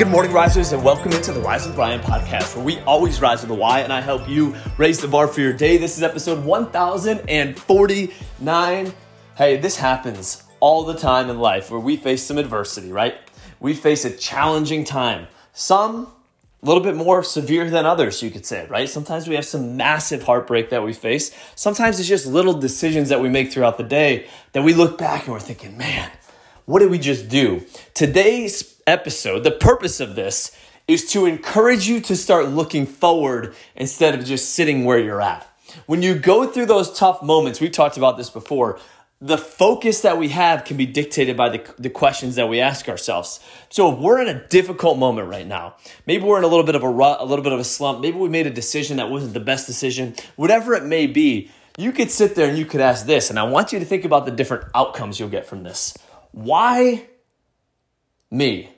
morning, risers, and welcome into the Rise with Ryan podcast, where we always rise with a Y, and I help you raise the bar for your day. This is episode 1049. Hey, this happens all the time in life where we face some adversity, right? We face a challenging time. Some a little bit more severe than others, you could say, right? Sometimes we have some massive heartbreak that we face. Sometimes it's just little decisions that we make throughout the day that we look back and we're thinking, man, what did we just do? Today's episode, the purpose of this is to encourage you to start looking forward instead of just sitting where you're at. When you go through those tough moments, we talked about this before, the focus that we have can be dictated by the, the questions that we ask ourselves. So if we're in a difficult moment right now, maybe we're in a little bit of a rut, a little bit of a slump, maybe we made a decision that wasn't the best decision, whatever it may be, you could sit there and you could ask this, and I want you to think about the different outcomes you'll get from this. Why me?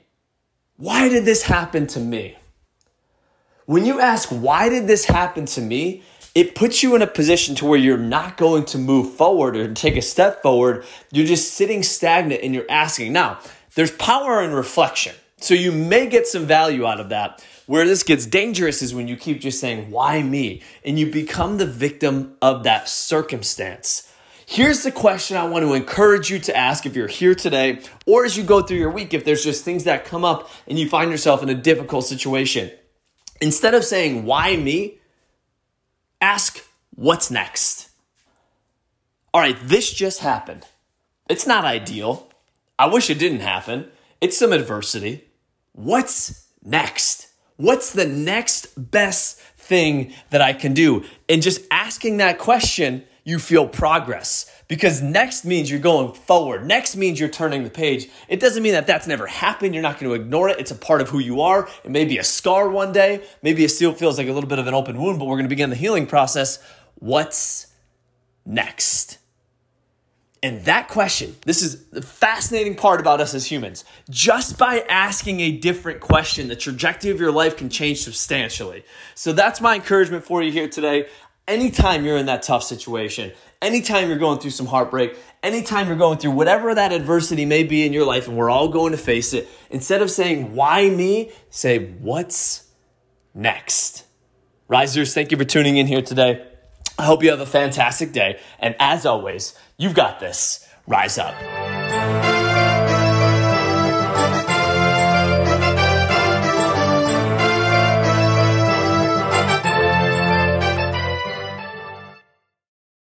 Why did this happen to me? When you ask, why did this happen to me? It puts you in a position to where you're not going to move forward or take a step forward. You're just sitting stagnant and you're asking. Now, there's power in reflection. So you may get some value out of that. Where this gets dangerous is when you keep just saying, why me? And you become the victim of that circumstance. Here's the question I want to encourage you to ask if you're here today or as you go through your week, if there's just things that come up and you find yourself in a difficult situation. Instead of saying, why me? Ask, what's next? All right, this just happened. It's not ideal. I wish it didn't happen. It's some adversity. What's next? What's the next best thing that I can do? And just asking that question you feel progress because next means you're going forward. Next means you're turning the page. It doesn't mean that that's never happened. You're not going to ignore it. It's a part of who you are. It may be a scar one day. Maybe it still feels like a little bit of an open wound, but we're going to begin the healing process. What's next? And that question, this is the fascinating part about us as humans. Just by asking a different question, the trajectory of your life can change substantially. So that's my encouragement for you here today anytime you're in that tough situation, anytime you're going through some heartbreak, anytime you're going through whatever that adversity may be in your life, and we're all going to face it, instead of saying, why me, say, what's next? Risers, thank you for tuning in here today. I hope you have a fantastic day. And as always, you've got this. Rise up.